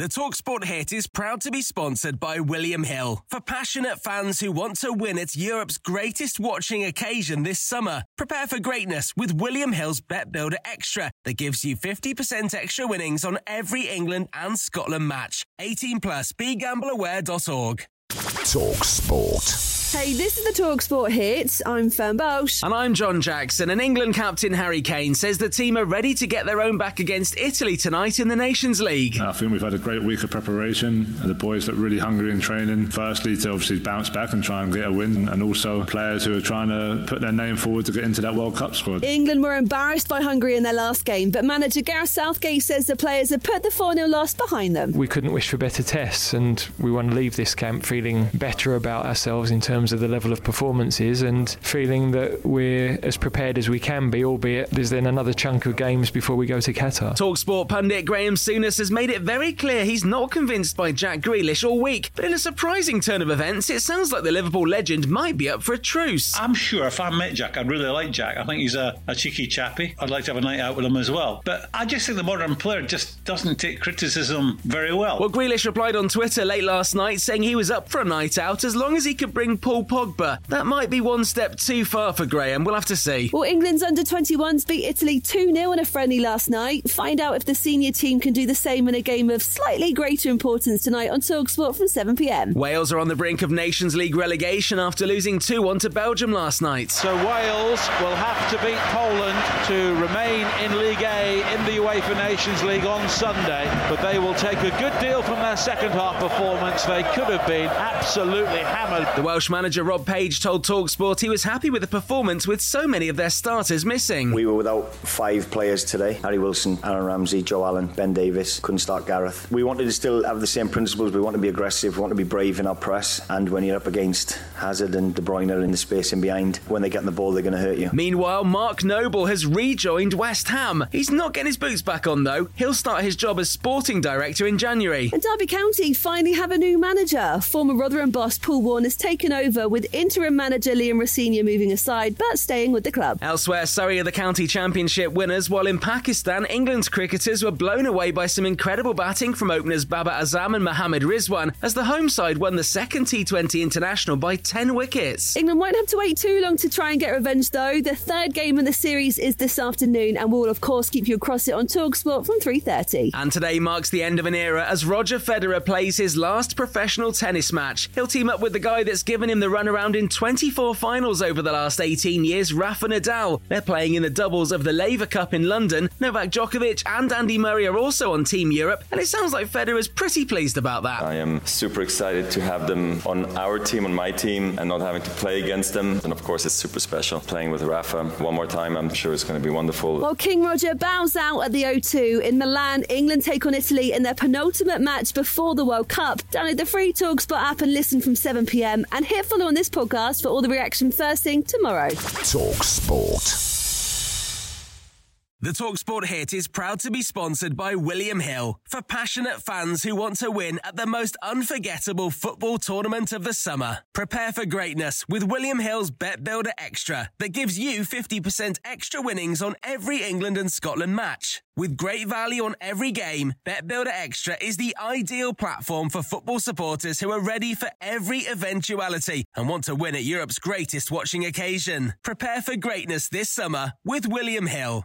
The Talksport hit is proud to be sponsored by William Hill. For passionate fans who want to win at Europe's greatest watching occasion this summer, prepare for greatness with William Hill's Bet Builder Extra that gives you 50% extra winnings on every England and Scotland match. 18 plus begambleaware.org. Talksport. Hey, this is the Talksport Hits. I'm Fern Bosch. And I'm John Jackson. And England captain Harry Kane says the team are ready to get their own back against Italy tonight in the Nations League. I think we've had a great week of preparation. The boys look really hungry in training. Firstly, to obviously bounce back and try and get a win, and also players who are trying to put their name forward to get into that World Cup squad. England were embarrassed by Hungary in their last game, but manager Gareth Southgate says the players have put the 4 0 loss behind them. We couldn't wish for better tests, and we want to leave this camp feeling better about ourselves in terms of the level of performances and feeling that we're as prepared as we can be, albeit there's then another chunk of games before we go to Qatar. Talksport pundit Graham Souness has made it very clear he's not convinced by Jack Grealish all week, but in a surprising turn of events, it sounds like the Liverpool legend might be up for a truce. I'm sure if I met Jack, I'd really like Jack. I think he's a, a cheeky chappy. I'd like to have a night out with him as well. But I just think the modern player just doesn't take criticism very well. Well, Grealish replied on Twitter late last night saying he was up for a night out as long as he could bring Paul Pogba. That might be one step too far for Graham. We'll have to see. Well, England's under 21s beat Italy 2 0 in a friendly last night. Find out if the senior team can do the same in a game of slightly greater importance tonight on Talksport from 7 pm. Wales are on the brink of Nations League relegation after losing 2 1 to Belgium last night. So Wales will have to beat Poland to remain in League A in the UEFA Nations League on Sunday, but they will take a good deal from their second half performance. They could have been absolutely hammered. The Welsh manager Rob Page told Talksport he was happy with the performance with so many of their starters missing. We were without five players today Harry Wilson, Aaron Ramsey, Joe Allen, Ben Davies, Couldn't start Gareth. We wanted to still have the same principles. We want to be aggressive, we want to be brave in our press. And when you're up against Hazard and De Bruyne in the space in behind, when they get in the ball, they're going to hurt you. Meanwhile, Mark Noble has rejoined West Ham. He's not getting his boots back on, though. He'll start his job as sporting director in January. And Derby County finally have a new manager. Former Rotherham boss Paul Warne has taken over with interim manager Liam Rosenior moving aside, but staying with the club. Elsewhere, Surrey are the county championship winners, while in Pakistan, England's cricketers were blown away by some incredible batting from openers Babar Azam and Mohammad Rizwan as the home side won the second T20 international by 10 wickets. England won't have to wait too long to try and get revenge, though. The third game in the series is this afternoon, and we'll of course keep you across it on Talksport from 3:30. And today marks the end of an era as Roger Federer plays his last professional tennis match. He'll team up with the guy that's given him the runaround in 24 finals over the last 18 years, Rafa Nadal. They're playing in the doubles of the Laver Cup in London. Novak Djokovic and Andy Murray are also on Team Europe, and it sounds like Federer's pretty pleased about that. I am super excited to have them on our team, on my team, and not having to play against them. And of course, it's super special playing with Rafa one more time. I'm sure it's going to be wonderful. While King Roger bows out at the O2 in Milan, England take on Italy in their penultimate match before the World Cup. Download the free Talksport app and listen from 7 pm, and hit follow on this podcast for all the reaction first thing tomorrow. Talk Sport. The Talksport hit is proud to be sponsored by William Hill for passionate fans who want to win at the most unforgettable football tournament of the summer. Prepare for greatness with William Hill's Bet Builder Extra that gives you 50% extra winnings on every England and Scotland match. With great value on every game, Bet Builder Extra is the ideal platform for football supporters who are ready for every eventuality and want to win at Europe's greatest watching occasion. Prepare for greatness this summer with William Hill.